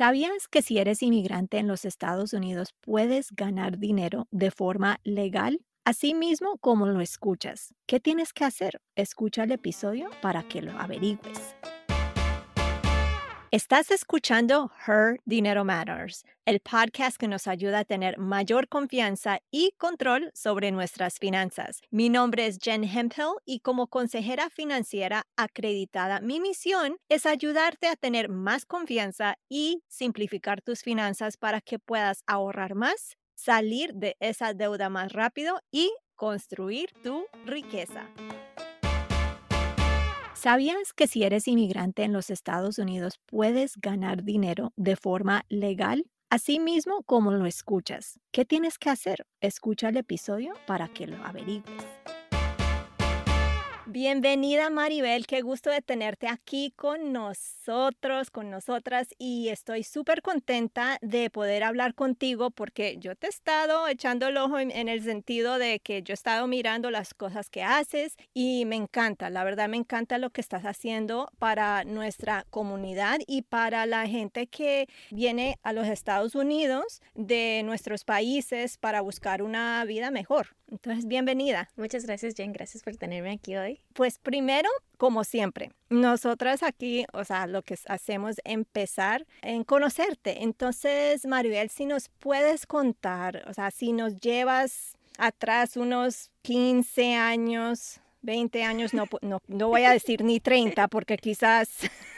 ¿Sabías que si eres inmigrante en los Estados Unidos puedes ganar dinero de forma legal? Así mismo como lo escuchas. ¿Qué tienes que hacer? Escucha el episodio para que lo averigües. Estás escuchando Her Dinero Matters, el podcast que nos ayuda a tener mayor confianza y control sobre nuestras finanzas. Mi nombre es Jen Hemphill y como consejera financiera acreditada, mi misión es ayudarte a tener más confianza y simplificar tus finanzas para que puedas ahorrar más, salir de esa deuda más rápido y construir tu riqueza. ¿Sabías que si eres inmigrante en los Estados Unidos puedes ganar dinero de forma legal? Así mismo como lo escuchas. ¿Qué tienes que hacer? Escucha el episodio para que lo averigües. Bienvenida Maribel, qué gusto de tenerte aquí con nosotros, con nosotras y estoy súper contenta de poder hablar contigo porque yo te he estado echando el ojo en, el sentido de que yo he estado mirando las cosas que haces y me encanta, la verdad me encanta lo que estás haciendo para nuestra comunidad y para la gente que viene a los Estados Unidos de nuestros países para buscar una vida mejor. Entonces, bienvenida. Muchas gracias, Jen. Gracias por tenerme aquí hoy. Pues primero, como siempre, nosotras aquí, o sea, lo que hacemos es empezar en conocerte. Entonces, Maribel, si nos puedes contar, o sea, si nos llevas atrás unos 15 años, 20 años, no, no, no, voy a decir ni 30 porque quizás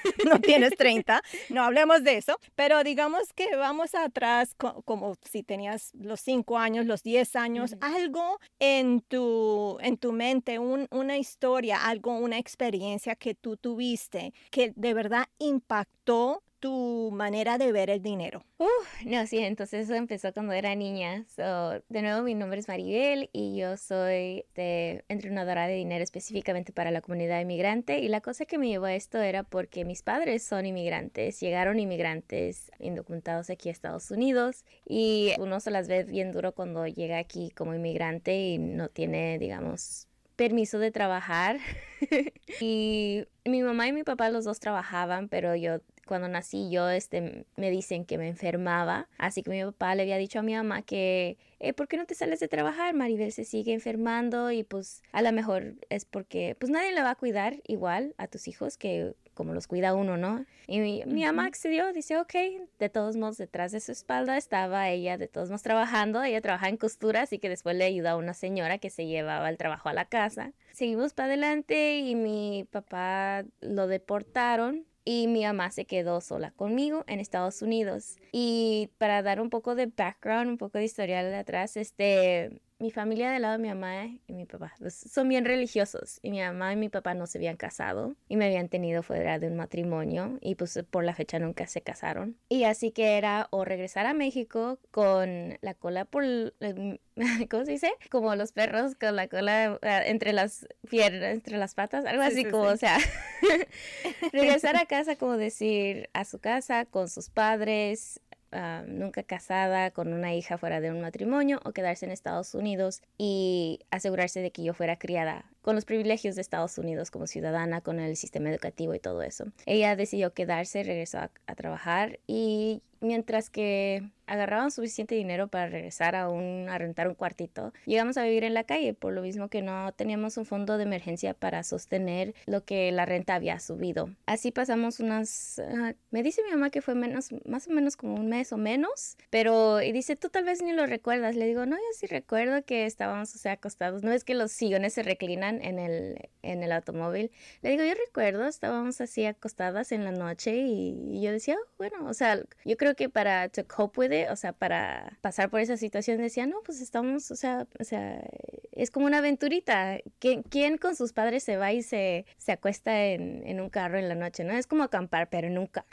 no tienes 30, no hablemos de eso, pero digamos que vamos atrás como si tenías los 5 años, los 10 años, algo en tu, en tu mente, una historia, algo, una experiencia que tú tuviste que de verdad impactó tu manera de ver el dinero? Uh, no, sí, entonces eso empezó cuando era niña. So, de nuevo, mi nombre es Maribel y yo soy de entrenadora de dinero específicamente para la comunidad inmigrante. Y la cosa que me llevó a esto era porque mis padres son inmigrantes, llegaron inmigrantes indocumentados aquí a Estados Unidos y uno se las ve bien duro cuando llega aquí como inmigrante y no tiene, digamos, permiso de trabajar. y mi mamá y mi papá los dos trabajaban, pero yo cuando nací yo, este, me dicen que me enfermaba. Así que mi papá le había dicho a mi mamá que, eh, ¿por qué no te sales de trabajar? Maribel se sigue enfermando y pues a lo mejor es porque pues nadie le va a cuidar igual a tus hijos que como los cuida uno, ¿no? Y mi, mi mamá accedió, dice, ok, de todos modos, detrás de su espalda estaba ella, de todos modos, trabajando, ella trabajaba en costura, así que después le ayudó a una señora que se llevaba el trabajo a la casa. Seguimos para adelante y mi papá lo deportaron y mi mamá se quedó sola conmigo en Estados Unidos. Y para dar un poco de background, un poco de historial de atrás, este, mi familia del lado de mi mamá y mi papá son bien religiosos y mi mamá y mi papá no se habían casado y me habían tenido fuera de un matrimonio y pues por la fecha nunca se casaron. Y así que era o regresar a México con la cola por... ¿Cómo se dice? Como los perros con la cola eh, entre las piernas, entre las patas, algo así como, o sea, regresar a casa como decir a su casa con sus padres Ah, nunca casada con una hija fuera de un matrimonio o quedarse en Estados Unidos y asegurarse de que yo fuera criada con los privilegios de Estados Unidos como ciudadana, con el sistema educativo y todo eso. Ella decidió quedarse, regresó a, a trabajar y mientras que agarraban suficiente dinero para regresar a, un, a rentar un cuartito, llegamos a vivir en la calle, por lo mismo que no teníamos un fondo de emergencia para sostener lo que la renta había subido. Así pasamos unas, ah, me dice mi mamá que fue menos, más o menos como un mes o menos, pero y dice, tú tal vez ni lo recuerdas. Le digo, no, yo sí recuerdo que estábamos, o sea, acostados. No es que los sillones se reclinan en el, en el automóvil. Le digo, yo recuerdo, estábamos así acostadas en la noche y, yo decía, oh, bueno, o sea, yo creo que para to cope with o sea, para pasar por esa situación decía, no, pues estamos, o sea, o sea, es como una aventurita. ¿Quién, quién con sus padres se va y se, se acuesta en, en un carro en la noche, no? Es como acampar, pero en un carro.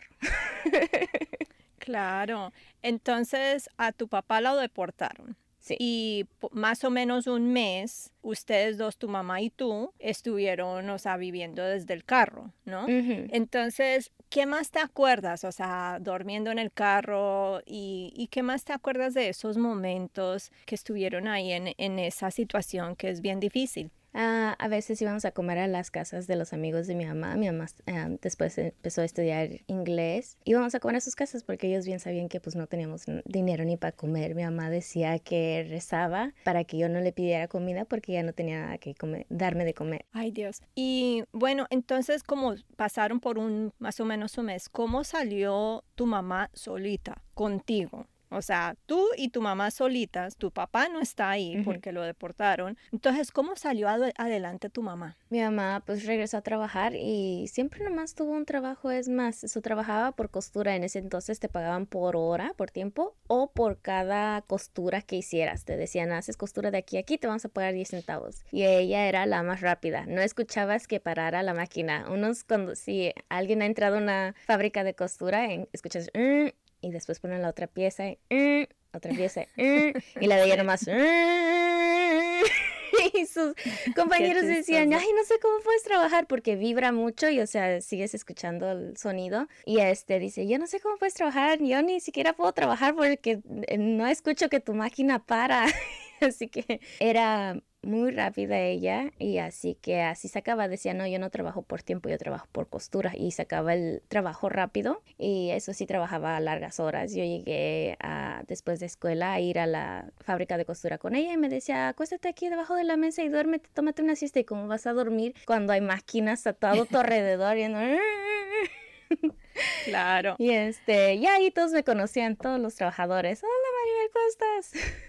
Claro. Entonces a tu papá lo deportaron. Y más o menos un mes, ustedes dos, tu mamá y tú, estuvieron, o sea, viviendo desde el carro, ¿no? Entonces, ¿qué más te acuerdas? O sea, durmiendo en el carro y, y, ¿qué más te acuerdas de esos momentos que estuvieron ahí en, en esa situación que es bien difícil? Ah, a veces íbamos a comer a las casas de los amigos de mi mamá. Mi mamá eh, después empezó a estudiar inglés. Íbamos a comer a sus casas porque ellos bien sabían que pues no teníamos dinero ni para comer. Mi mamá decía que rezaba para que yo no le pidiera comida porque ya no tenía nada que comer, darme de comer. Ay Dios. Y bueno, entonces como pasaron por un más o menos un mes, ¿cómo salió tu mamá solita contigo? O sea, tú y tu mamá solitas, tu papá no está ahí porque lo deportaron. Entonces, ¿cómo salió adelante tu mamá? Mi mamá pues regresó a trabajar y siempre nomás tuvo un trabajo, es más, eso trabajaba por costura. En ese entonces te pagaban por hora, por tiempo, o por cada costura que hicieras. Te decían, haces costura de aquí a aquí, te vamos a pagar 10 centavos. Y ella era la más rápida. No escuchabas que parara la máquina. Unos cuando, si alguien ha entrado a una fábrica de costura, escuchas, mm", y después ponen la otra pieza, y, mm", otra pieza, mm", y la de ella nomás. Mm". y sus compañeros decían, ay, no sé cómo puedes trabajar porque vibra mucho y, o sea, sigues escuchando el sonido. Y este dice, yo no sé cómo puedes trabajar, yo ni siquiera puedo trabajar porque eh, no escucho que tu máquina para. Así que era muy rápida ella y así que así se acaba, decía, no, yo no trabajo por tiempo, yo trabajo por costura y sacaba el trabajo rápido y eso sí trabajaba largas horas. Yo llegué a, después de escuela a ir a la fábrica de costura con ella y me decía, acuéstate aquí debajo de la mesa y duérmete, tómate una siesta y cómo vas a dormir cuando hay máquinas a todo tu alrededor y Claro. Y este, y ahí todos me conocían, todos los trabajadores. Hola Maribel, ¿cómo estás?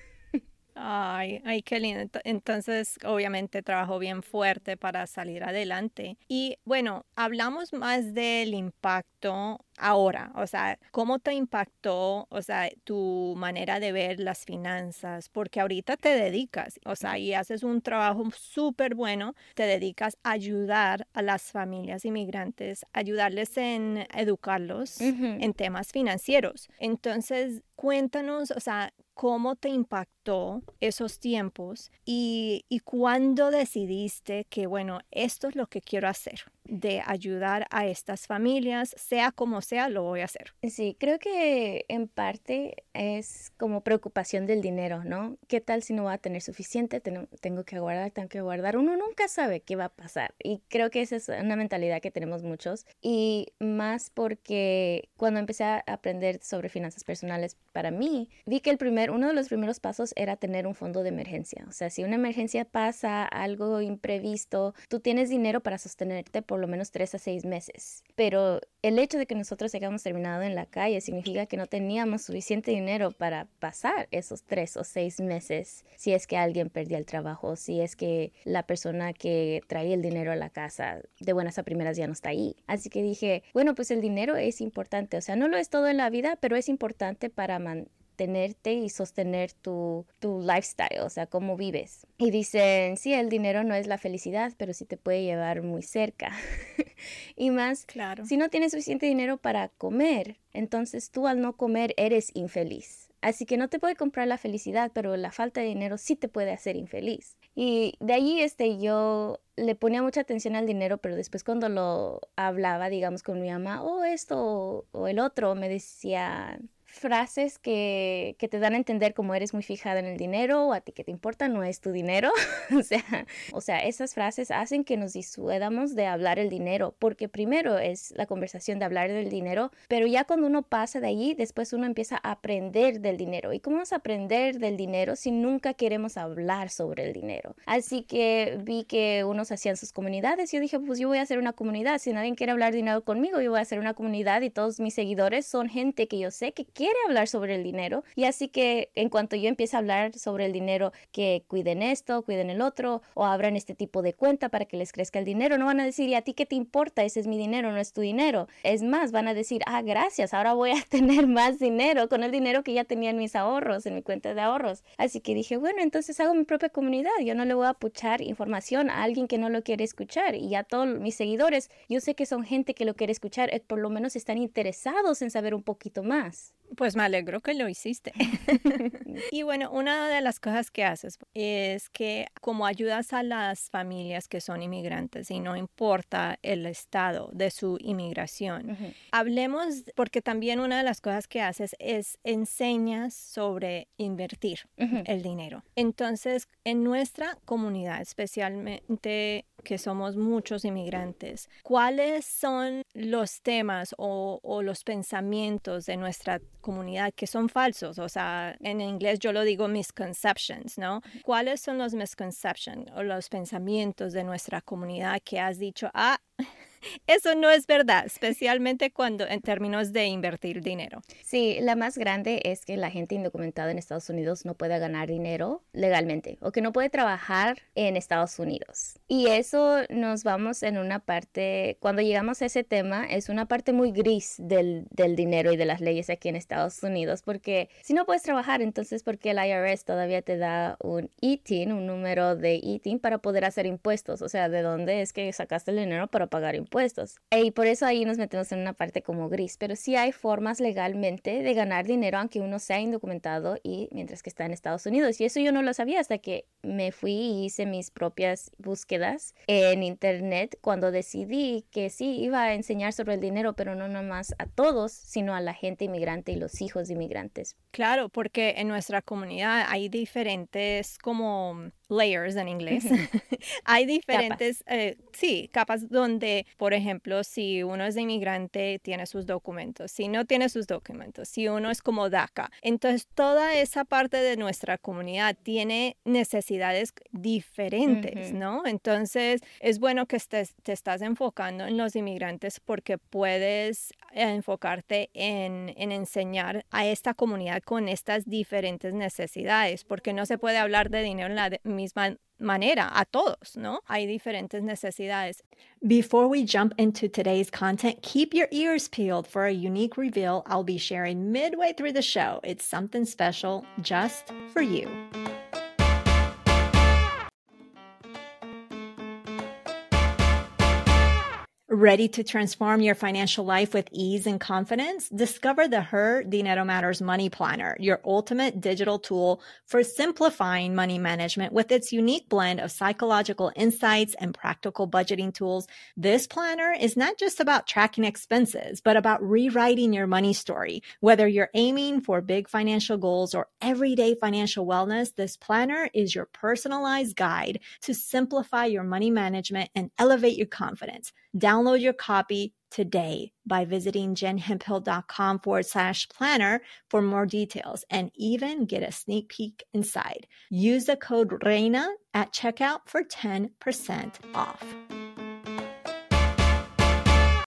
Ay, ay, qué lindo. Entonces, obviamente trabajó bien fuerte para salir adelante. Y bueno, hablamos más del impacto ahora, o sea, ¿cómo te impactó, o sea, tu manera de ver las finanzas? Porque ahorita te dedicas, o sea, y haces un trabajo súper bueno, te dedicas a ayudar a las familias inmigrantes, ayudarles en educarlos en temas financieros. Entonces, cuéntanos, o sea, cómo te impactó esos tiempos y, y cuándo decidiste que, bueno, esto es lo que quiero hacer de ayudar a estas familias, sea como sea, lo voy a hacer. Sí, creo que en parte es como preocupación del dinero, ¿no? ¿Qué tal si no va a tener suficiente? Tengo que guardar, tengo que guardar. Uno nunca sabe qué va a pasar. Y creo que esa es una mentalidad que tenemos muchos. Y más porque cuando empecé a aprender sobre finanzas personales para mí, vi que el primer, uno de los primeros pasos era tener un fondo de emergencia. O sea, si una emergencia pasa, algo imprevisto, tú tienes dinero para sostenerte por lo menos tres a seis meses. Pero el hecho de que nosotros hayamos terminado en la calle significa que no teníamos suficiente dinero para pasar esos tres o seis meses si es que alguien perdía el trabajo, si es que la persona que traía el dinero a la casa de buenas a primeras ya no está ahí. Así que dije, bueno, pues el dinero es importante, o sea, no lo es todo en la vida, pero es importante para mantener tenerte y sostener tu, tu lifestyle, o sea, cómo vives. Y dicen, sí, el dinero no es la felicidad, pero sí te puede llevar muy cerca. y más, claro. si no tienes suficiente dinero para comer, entonces tú al no comer eres infeliz. Así que no te puede comprar la felicidad, pero la falta de dinero sí te puede hacer infeliz. Y de ahí este, yo le ponía mucha atención al dinero, pero después cuando lo hablaba, digamos, con mi mamá, o oh, esto o, o el otro, me decía, frases que, que, te dan a entender como eres muy fijada en el dinero o a ti que te importa no es tu dinero. o, sea, o sea, esas frases hacen que nos disuadamos de hablar el dinero, porque primero es la conversación de hablar del dinero, pero ya cuando uno pasa de allí, después uno empieza a aprender del dinero. ¿Y cómo vamos a aprender del dinero si nunca queremos hablar sobre el dinero? Así que vi que unos hacían sus comunidades. Yo dije, pues yo voy a hacer una comunidad. Si nadie quiere hablar dinero conmigo, yo voy a hacer una comunidad y todos mis seguidores son gente que yo sé que quiere hablar sobre el dinero. Y así que en cuanto yo empiece a hablar sobre el dinero, que cuiden esto, cuiden el otro, o abran este tipo de cuenta para que les crezca el dinero, no van a decir, ¿y a ti qué te importa? Ese es mi dinero, no es tu dinero. Es más, van a decir, ah, gracias, ahora voy a tener más dinero con el dinero que ya tenía en mis ahorros, en mi cuenta de ahorros. Así que dije, bueno, entonces hago mi propia comunidad. Yo no le voy a puchar información a alguien que no lo quiere escuchar. Y ya todos mis seguidores, yo sé que son gente que lo quiere escuchar, eh, por lo menos están interesados en saber un poquito más. Pues me alegro que lo hiciste. y bueno, una de las cosas que haces es que como ayudas a las familias que son inmigrantes y no importa el estado de su inmigración, hablemos, porque también una de las cosas que haces es enseñas sobre invertir el dinero. Entonces, en nuestra comunidad, especialmente que somos muchos inmigrantes, ¿cuáles son los temas o, o, los pensamientos de nuestra comunidad que son falsos? O sea, en inglés yo lo digo misconceptions, ¿no? ¿Cuáles son los misconceptions o los pensamientos de nuestra comunidad que has dicho, ah, eso no es verdad, especialmente cuando en términos de invertir dinero. Sí, la más grande es que la gente indocumentada en Estados Unidos no puede ganar dinero legalmente o que no puede trabajar en Estados Unidos. Y eso nos vamos en una parte, cuando llegamos a ese tema, es una parte muy gris del, del dinero y de las leyes aquí en Estados Unidos, porque si no puedes trabajar, entonces ¿por qué el IRS todavía te da un ITIN, un número de ITIN para poder hacer impuestos? O sea, ¿de dónde es que sacaste el dinero para pagar impuestos? Impuestos. Y por eso ahí nos metemos en una parte como gris, pero sí hay formas legalmente de ganar dinero aunque uno sea indocumentado y mientras que está en Estados Unidos. Y eso yo no lo sabía hasta que me fui y hice mis propias búsquedas en internet cuando decidí que sí iba a enseñar sobre el dinero, pero no nomás a todos, sino a la gente inmigrante y los hijos de inmigrantes. Claro, porque en nuestra comunidad hay diferentes como layers en inglés. hay diferentes, eh, sí, capas donde, por ejemplo, si uno es de inmigrante, tiene sus documentos, si no tiene sus documentos, si uno es como DACA. Entonces, toda esa parte de nuestra comunidad tiene necesidades diferentes, ¿no? Entonces, es bueno que estés, te estás enfocando en los inmigrantes porque puedes enfocarte en, en enseñar a esta comunidad con estas diferentes necesidades, porque no se puede hablar de dinero en la misma manera a todos, ¿no? Hay diferentes necesidades. Before we jump into today's content, keep your ears peeled for a unique reveal I'll be sharing midway through the show. It's something special just for you. Ready to transform your financial life with ease and confidence? Discover the Her Dinero Matters Money Planner, your ultimate digital tool for simplifying money management with its unique blend of psychological insights and practical budgeting tools. This planner is not just about tracking expenses, but about rewriting your money story. Whether you're aiming for big financial goals or everyday financial wellness, this planner is your personalized guide to simplify your money management and elevate your confidence. Download your copy today by visiting jenhemphill.com forward slash planner for more details and even get a sneak peek inside. Use the code REINA at checkout for 10% off.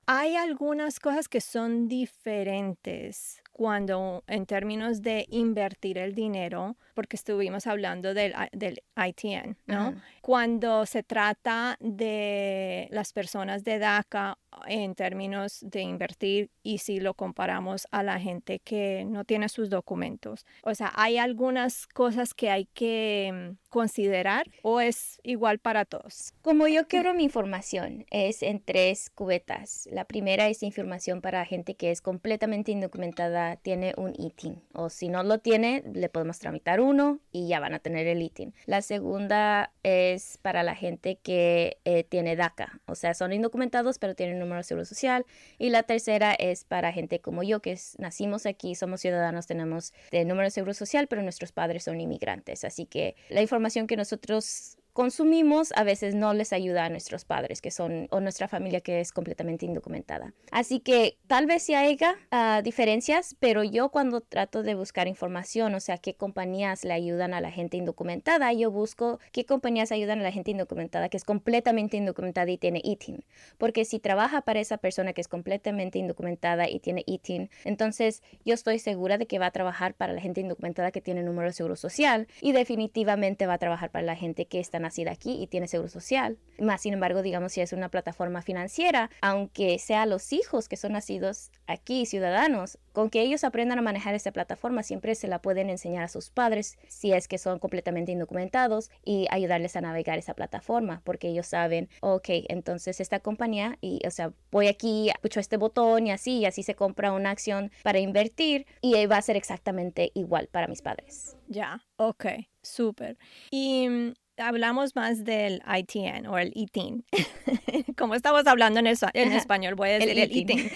Hay algunas cosas que son diferentes cuando en términos de invertir el dinero, porque estuvimos hablando del, del ITN, ¿no? Uh -huh. Cuando se trata de las personas de DACA en términos de invertir y si lo comparamos a la gente que no tiene sus documentos. O sea, hay algunas cosas que hay que mm, considerar o es igual para todos. Como yo quiero mi información es en tres cubetas. La primera es información para gente que es completamente indocumentada, tiene un ITIN o si no lo tiene, le podemos tramitar uno y ya van a tener el ITIN. La segunda es para la gente que eh, tiene DACA, o sea, son indocumentados pero tienen número de seguro social. Y la tercera es para gente como yo, que nacimos aquí, somos ciudadanos, tenemos el número de seguro social, pero nuestros padres son inmigrantes. Así que la información que nosotros consumimos a veces no les ayuda a nuestros padres que son o nuestra familia que es completamente indocumentada. Así que tal vez sí haya uh, diferencias, pero yo cuando trato de buscar información, o sea, qué compañías le ayudan a la gente indocumentada, yo busco qué compañías ayudan a la gente indocumentada que es completamente indocumentada y tiene ITIN. Porque si trabaja para esa persona que es completamente indocumentada y tiene ITIN, entonces yo estoy segura de que va a trabajar para la gente indocumentada que tiene número de seguro social y definitivamente va a trabajar para la gente que está nacida aquí y tiene seguro social. Más sin embargo, digamos, si es una plataforma financiera, aunque sea los hijos que son nacidos aquí, ciudadanos, con que ellos aprendan a manejar esta plataforma, siempre se la pueden enseñar a sus padres si es que son completamente indocumentados y ayudarles a navegar esa plataforma, porque ellos saben, ok, entonces esta compañía, y o sea, voy aquí, pucho este botón y así, y así se compra una acción para invertir y va a ser exactamente igual para mis padres. Ya, ok, súper. Y mm, hablamos más del ITN o el ITIN. Como estamos hablando en, español, voy a decir el, ITIN.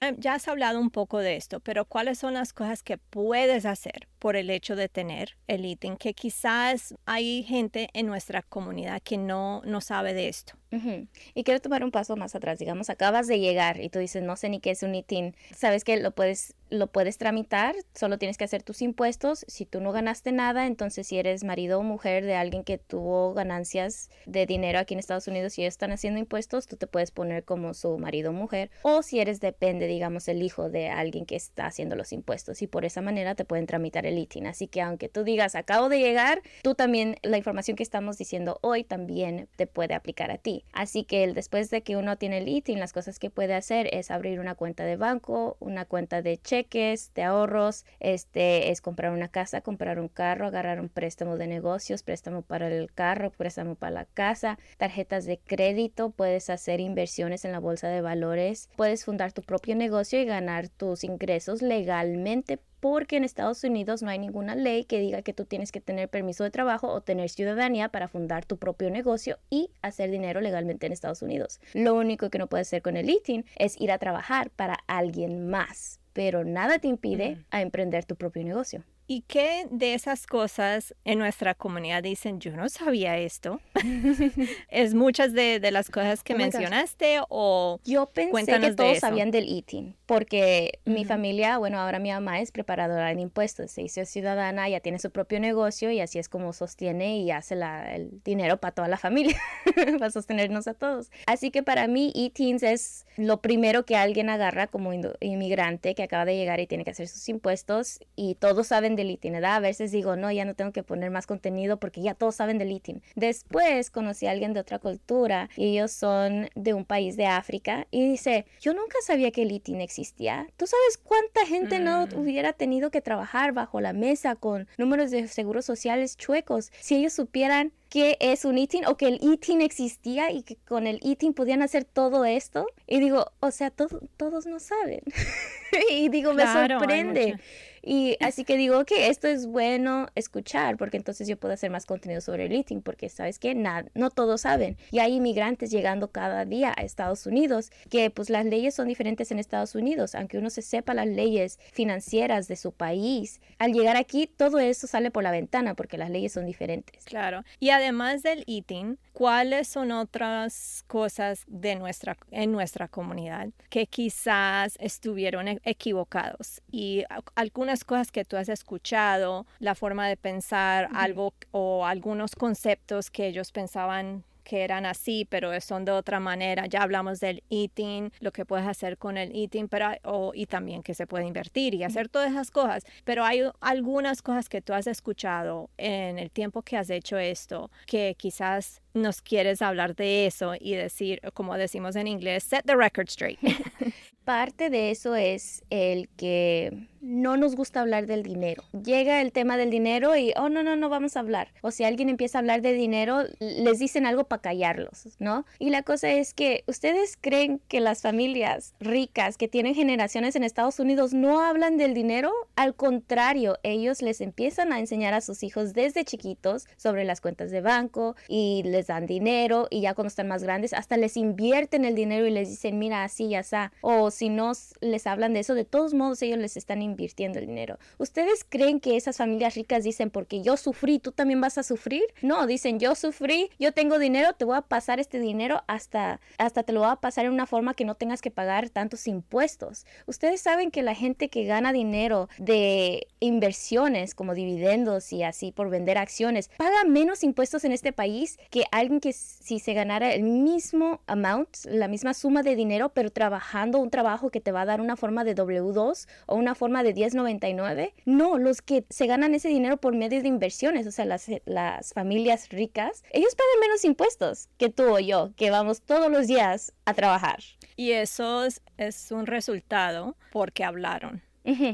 Em, ya has hablado un poco de esto, pero ¿cuáles son las cosas que puedes hacer por el hecho de tener el ITIN? Que quizás hay gente en nuestra comunidad que no, no sabe de esto. Y quiero tomar un paso más atrás. Digamos, acabas de llegar y tú dices, no sé ni qué es un ITIN. Sabes que lo puedes, lo puedes tramitar, solo tienes que hacer tus impuestos. Si tú no ganaste nada, entonces si eres marido o mujer de alguien que tuvo ganancias de dinero aquí en Estados Unidos y ellos están haciendo impuestos, tú te puedes poner como su marido o mujer. O si eres depende, digamos, el hijo de alguien que está haciendo los impuestos. Y por esa manera te pueden tramitar el ITIN. Así que aunque tú digas, acabo de llegar, tú también, la información que estamos diciendo hoy también te puede aplicar a ti. Así que después de que uno tiene el ITIN, las cosas que puede hacer es abrir una cuenta de banco, una cuenta de cheques, de ahorros, este es comprar una casa, comprar un carro, agarrar un préstamo de negocios, préstamo para el carro, préstamo para la casa, tarjetas de crédito, puedes hacer inversiones en la bolsa de valores, puedes fundar tu propio negocio y ganar tus ingresos legalmente porque en Estados Unidos no hay ninguna ley que diga que tú tienes que tener permiso de trabajo o tener ciudadanía para fundar tu propio negocio y hacer dinero legalmente en Estados Unidos. Lo único que no puedes hacer con el ITIN es ir a trabajar para alguien más, pero nada te impide a emprender tu propio negocio. ¿Y qué de esas cosas en nuestra comunidad dicen, yo no sabía esto? ¿Es muchas de, las cosas que oh mencionaste o Yo pensé que todos sabían del eating, porque mi familia, bueno, ahora mi mamá es preparadora de impuestos, se hizo ciudadana, ya tiene su propio negocio y así es como sostiene y hace el dinero para toda la familia, para sostenernos a todos. Así que para mí eating es lo primero que alguien agarra como inmigrante que acaba de llegar y tiene que hacer sus impuestos y todos saben del ITIN, A veces digo, no, ya no tengo que poner más contenido porque ya todos saben del ITIN. Después conocí a alguien de otra cultura y ellos son de un país de África y dice, yo nunca sabía que el ITIN existía. ¿Tú sabes cuánta gente no mm. hubiera tenido que trabajar bajo la mesa con números de seguros sociales chuecos si ellos supieran qué es un ITIN o que el ITIN existía y que con el ITIN podían hacer todo esto. Y digo, o sea, todos no saben. y digo, me sorprende. Y así que digo que esto es bueno escuchar porque entonces yo puedo hacer más contenido sobre el eating porque sabes que nada, no todos saben. Y hay inmigrantes llegando cada día a Estados Unidos que pues las leyes son diferentes en Estados Unidos, aunque uno se sepa las leyes financieras de su país. Al llegar aquí todo eso sale por la ventana porque las leyes son diferentes. Claro. Y además del eating, ¿cuáles son otras cosas de nuestra en nuestra comunidad que quizás estuvieron e-, equivocados. Y algunas cosas que tú has escuchado, la forma de pensar algo o algunos conceptos que ellos pensaban que eran así, pero son de otra manera. Ya hablamos del eating, lo que puedes hacer con el eating, pero o, y también que se puede invertir y hacer todas esas cosas. Pero hay algunas cosas que tú has escuchado en el tiempo que has hecho esto, que quizás nos quieres hablar de eso y decir, como decimos en inglés, set the record straight. Parte de eso es el que no nos gusta hablar del dinero. Llega el tema del dinero y, oh, no, no, no vamos a hablar. O si alguien empieza a hablar de dinero, les dicen algo para callarlos, ¿no? Y la cosa es que ustedes creen que las familias ricas que tienen generaciones en Estados Unidos no hablan del dinero. Al contrario, ellos les empiezan a enseñar a sus hijos desde chiquitos sobre las cuentas de banco y les dan dinero y ya cuando están más grandes hasta les invierten el dinero y les dicen, mira, así ya está. O si no les hablan de eso, de todos modos ellos les están invirtiendo el dinero. ¿Ustedes creen que esas familias ricas dicen, porque yo sufrí, tú también vas a sufrir? No, dicen, yo sufrí, yo tengo dinero, te voy a pasar este dinero hasta, hasta te lo voy a pasar en una forma que no tengas que pagar tantos impuestos. Ustedes saben que la gente que gana dinero de inversiones como dividendos y así por vender acciones, paga menos impuestos en este país que alguien que si se ganara el mismo amount, la misma suma de dinero, pero trabajando un trabajo que te va a dar una forma de W2 o una forma de 1099. No, los que se ganan ese dinero por medio de inversiones, o sea, las, las familias ricas, ellos pagan menos impuestos que tú o yo, que vamos todos los días a trabajar. Y eso es, es un resultado porque hablaron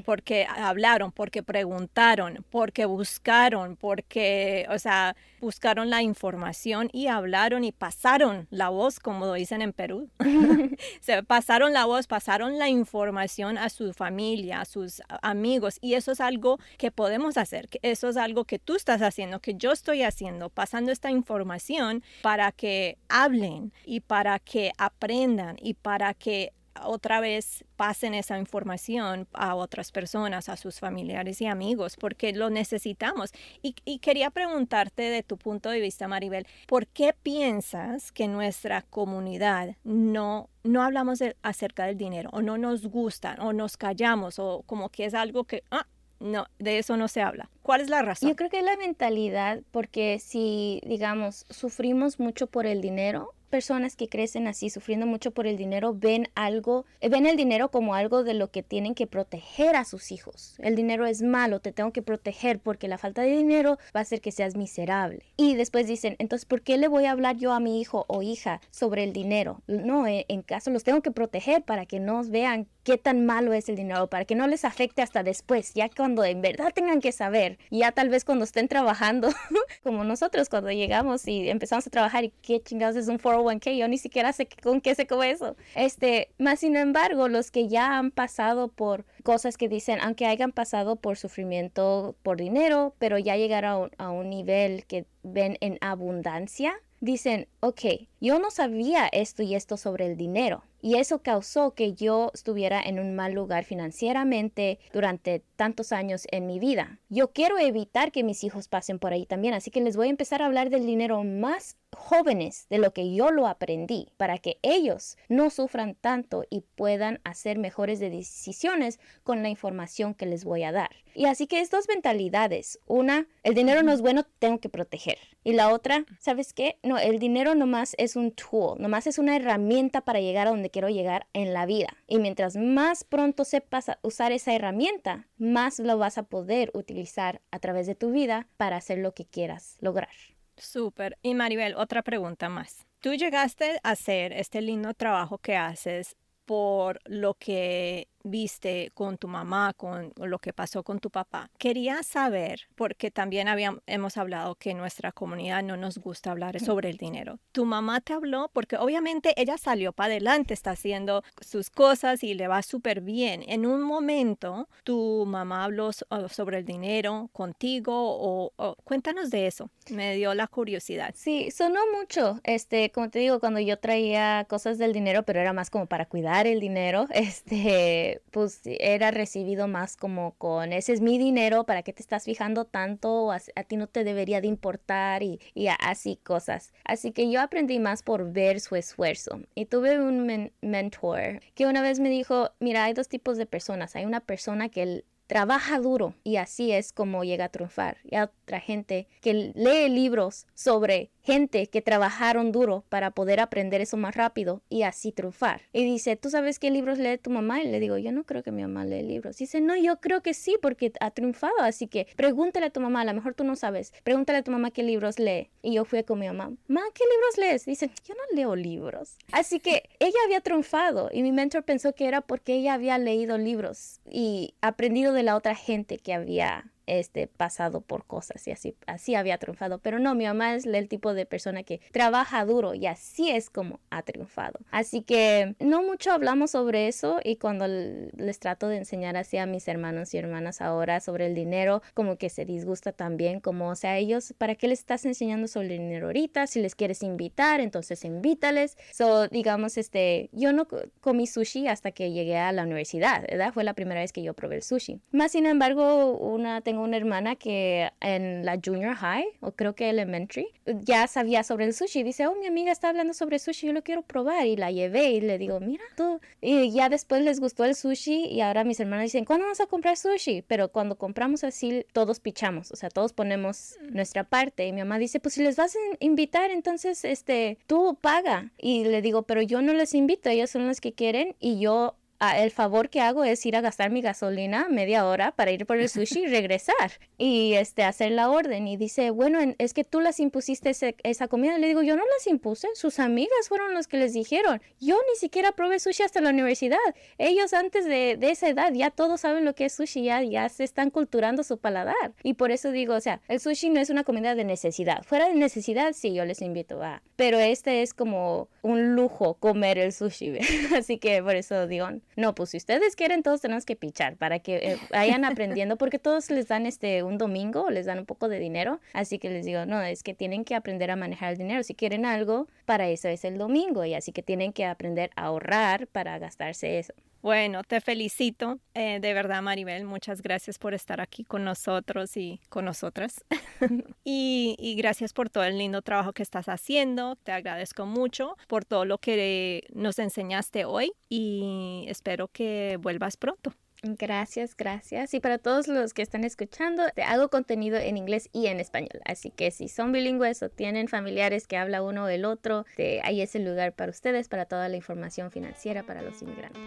porque hablaron, porque preguntaron, porque buscaron, porque, o sea, buscaron la información y hablaron y pasaron la voz, como dicen en Perú. Se pasaron la voz, pasaron la información a su familia, a sus amigos y eso es algo que podemos hacer, eso es algo que tú estás haciendo, que yo estoy haciendo, pasando esta información para que hablen y para que aprendan y para que otra vez pasen esa información a otras personas, a sus familiares y amigos, porque lo necesitamos. Y, quería preguntarte de tu punto de vista, Maribel, ¿por qué piensas que nuestra comunidad no, no hablamos acerca del dinero o no nos gusta o nos callamos o como que es algo que... Ah, no, de eso no se habla. ¿Cuál es la razón? Yo creo que es la mentalidad, porque si, digamos, sufrimos mucho por el dinero, personas que crecen así, sufriendo mucho por el dinero, ven algo, ven el dinero como algo de lo que tienen que proteger a sus hijos. El dinero es malo, te tengo que proteger porque la falta de dinero va a hacer que seas miserable. Y después dicen, entonces, ¿por qué le voy a hablar yo a mi hijo o hija sobre el dinero? No, eh, en caso los tengo que proteger para que no vean qué tan malo es el dinero, para que no les afecte hasta después, ya cuando en verdad tengan que saber, ya tal vez cuando estén trabajando, como nosotros cuando llegamos y empezamos a trabajar y qué chingados es un 401k, yo ni siquiera sé con qué se come eso. Este, más sin embargo, los que ya han pasado por cosas que dicen, aunque hayan pasado por sufrimiento por dinero, pero ya llegaron a un nivel que ven en abundancia, dicen, ok, yo no sabía esto y esto sobre el dinero. Y eso causó que yo estuviera en un mal lugar financieramente durante tantos años en mi vida. Yo quiero evitar que mis hijos pasen por ahí también, así que les voy a empezar a hablar del dinero más jóvenes de lo que yo lo aprendí, para que ellos no sufran tanto y puedan hacer mejores decisiones con la información que les voy a dar. Y así que estas mentalidades, una, el dinero no es bueno, tengo que proteger. Y la otra, ¿sabes qué? No, el dinero nomás es un tool, nomás es una herramienta para llegar a donde quiero llegar en la vida. Y mientras más pronto sepas usar esa herramienta, más lo vas a poder utilizar a través de tu vida para hacer lo que quieras lograr. Súper. Y Maribel, otra pregunta más. Tú llegaste a hacer este lindo trabajo que haces por lo que viste con tu mamá, con lo que pasó con tu papá. Quería saber, porque también habíamos, hemos hablado que en nuestra comunidad no nos gusta hablar sobre el dinero. ¿Tu mamá te habló? Porque obviamente ella salió para adelante, está haciendo sus cosas y le va súper bien. En un momento, ¿tu mamá habló sobre el dinero contigo o, cuéntanos de eso? Me dio la curiosidad. Sí, sonó mucho, este, como te digo, cuando yo traía cosas del dinero, pero era más como para cuidar el dinero, este pues era recibido más como con ese es mi dinero, ¿para qué te estás fijando tanto? A, ti no te debería de importar y, así cosas. Así que yo aprendí más por ver su esfuerzo. Y tuve un mentor que una vez me dijo, mira, hay dos tipos de personas. Hay una persona que trabaja duro y así es como llega a triunfar. Y hay otra gente que lee libros sobre gente que trabajaron duro para poder aprender eso más rápido y así triunfar. Y dice, ¿tú sabes qué libros lee tu mamá? Y le digo, yo no creo que mi mamá lee libros. dice, no, yo creo que sí, porque ha triunfado. Así que pregúntale a tu mamá, a lo mejor tú no sabes. Pregúntale a tu mamá qué libros lee. Y yo fui con mi mamá, mamá, ¿qué libros lees? Dice, yo no leo libros. Así que ella había triunfado y mi mentor pensó que era porque ella había leído libros y aprendido de la otra gente que había este, pasado por cosas y así, así había triunfado. Pero no, mi mamá es el tipo de persona que trabaja duro y así es como ha triunfado. Así que no mucho hablamos sobre eso y cuando les trato de enseñar así a mis hermanos y hermanas ahora sobre el dinero, como que se disgusta también, como, o sea, ellos, ¿para qué les estás enseñando sobre el dinero ahorita? Si les quieres invitar, entonces invítales. So, digamos, este, yo no comí sushi hasta que llegué a la universidad, ¿verdad? Fue la primera vez que yo probé el sushi. Más sin embargo, una tengo una hermana que en la junior high, o creo que elementary, ya sabía sobre el sushi. Dice, oh, mi amiga está hablando sobre sushi, yo lo quiero probar. Y la llevé y le digo, mira tú. Y ya después les gustó el sushi y ahora mis hermanas dicen, ¿cuándo vamos a comprar sushi? Pero cuando compramos así, todos pichamos, o sea, todos ponemos mm. nuestra parte. Y mi mamá dice, pues si les vas a invitar, entonces, este, tú paga. Y le digo, pero yo no les invito, ellos son los que quieren y yo el favor que hago es ir a gastar mi gasolina media hora para ir por el sushi y regresar y este hacer la orden. Y dice bueno es que tú las impusiste esa comida le digo yo no las impuse sus amigas fueron los que les dijeron. Yo ni siquiera probé sushi hasta la universidad. Ellos antes de, esa edad ya todos saben lo que es sushi ya ya se están culturando su paladar y por eso digo o sea el sushi no es una comida de necesidad. Fuera de necesidad sí yo les invito a pero este es como un lujo comer el sushi así que por eso digo no, pues si ustedes quieren, todos tenemos que pichar para que eh, vayan aprendiendo, porque todos les dan este un domingo, les dan un poco de dinero, así que les digo, no, es que tienen que aprender a manejar el dinero. Si quieren algo, para eso es el domingo, y así que tienen que aprender a ahorrar para gastarse eso. Bueno, te felicito. Eh, de verdad, Maribel, muchas gracias por estar aquí con nosotros y con nosotras. y, y, gracias por todo el lindo trabajo que estás haciendo. Te agradezco mucho por todo lo que nos enseñaste hoy y espero que vuelvas pronto. Gracias, gracias. Y para todos los que están escuchando, te hago contenido en inglés y en español. Así que si son bilingües o tienen familiares que habla uno o el otro, ahí es el lugar para ustedes, para toda la información financiera para los inmigrantes.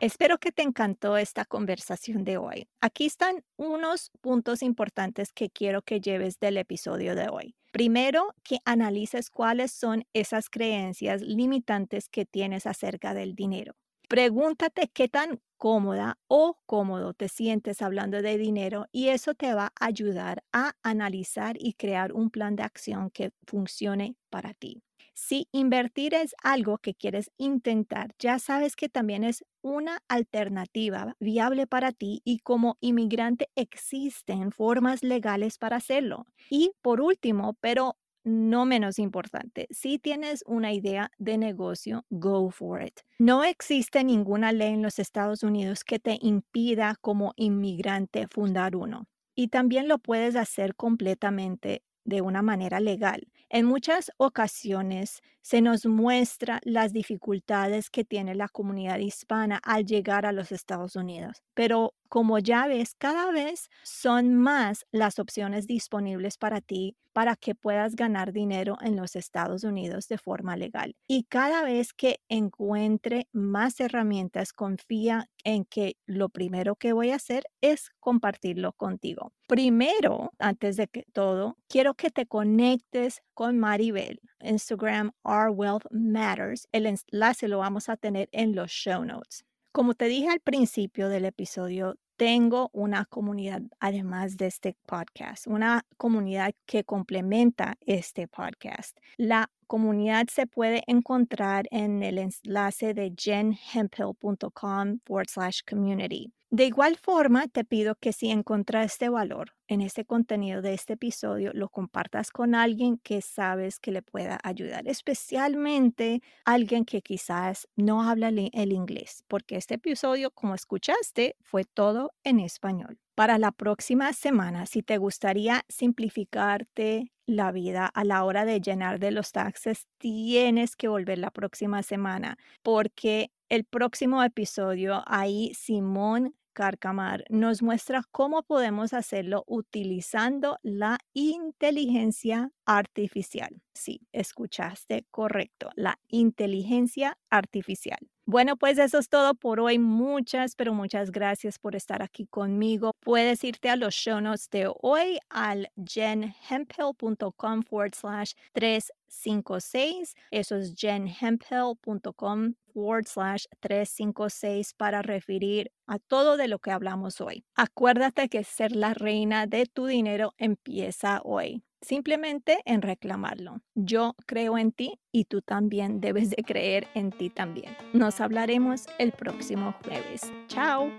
Espero que te encantó esta conversación de hoy. Aquí están unos puntos importantes que quiero que lleves del episodio de hoy. Primero, que analices cuáles son esas creencias limitantes que tienes acerca del dinero. Pregúntate qué tan cómoda o cómodo te sientes hablando de dinero y eso te va a ayudar a analizar y crear un plan de acción que funcione para ti. Si invertir es algo que quieres intentar, ya sabes que también es una alternativa viable para ti y como inmigrante existen formas legales para hacerlo. Y por último, pero no menos importante, si tienes una idea de negocio, go for it. No existe ninguna ley en los Estados Unidos que te impida como inmigrante fundar uno. Y también lo puedes hacer completamente de una manera legal. En muchas ocasiones se nos muestra las dificultades que tiene la comunidad hispana al llegar a los Estados Unidos, pero como ya ves, cada vez son más las opciones disponibles para ti para que puedas ganar dinero en los Estados Unidos de forma legal. Y cada vez que encuentre más herramientas, confía en que lo primero que voy a hacer es compartirlo contigo. Primero, antes de que todo, quiero que te conectes con Maribel, Instagram Our Wealth Matters. El enlace lo vamos a tener en los show notes. Como te dije al principio del episodio, tengo una comunidad además de este podcast, una comunidad que complementa este podcast. La comunidad se puede encontrar en el enlace de jenhemphill.com forward slash community. De igual forma, te pido que si encontraste valor en este contenido de este episodio, lo compartas con alguien que sabes que le pueda ayudar, especialmente alguien que quizás no habla el inglés, porque este episodio, como escuchaste, fue todo en español. Para la próxima semana, si te gustaría simplificarte la vida a la hora de llenar de los taxes, tienes que volver la próxima semana porque el próximo episodio ahí Simón Carcamar nos muestra cómo podemos hacerlo utilizando la inteligencia artificial. Sí, escuchaste correcto, la inteligencia artificial. Bueno, pues eso es todo por hoy. Muchas, pero muchas gracias por estar aquí conmigo. Puedes irte a los show notes de hoy al jenhemphill.com forward slash 356. Eso es jenhemphill.com forward slash 356 para referir a todo de lo que hablamos hoy. Acuérdate que ser la reina de tu dinero empieza hoy simplemente en reclamarlo. Yo creo en ti y tú también debes de creer en ti también. Nos hablaremos el próximo jueves. Chao.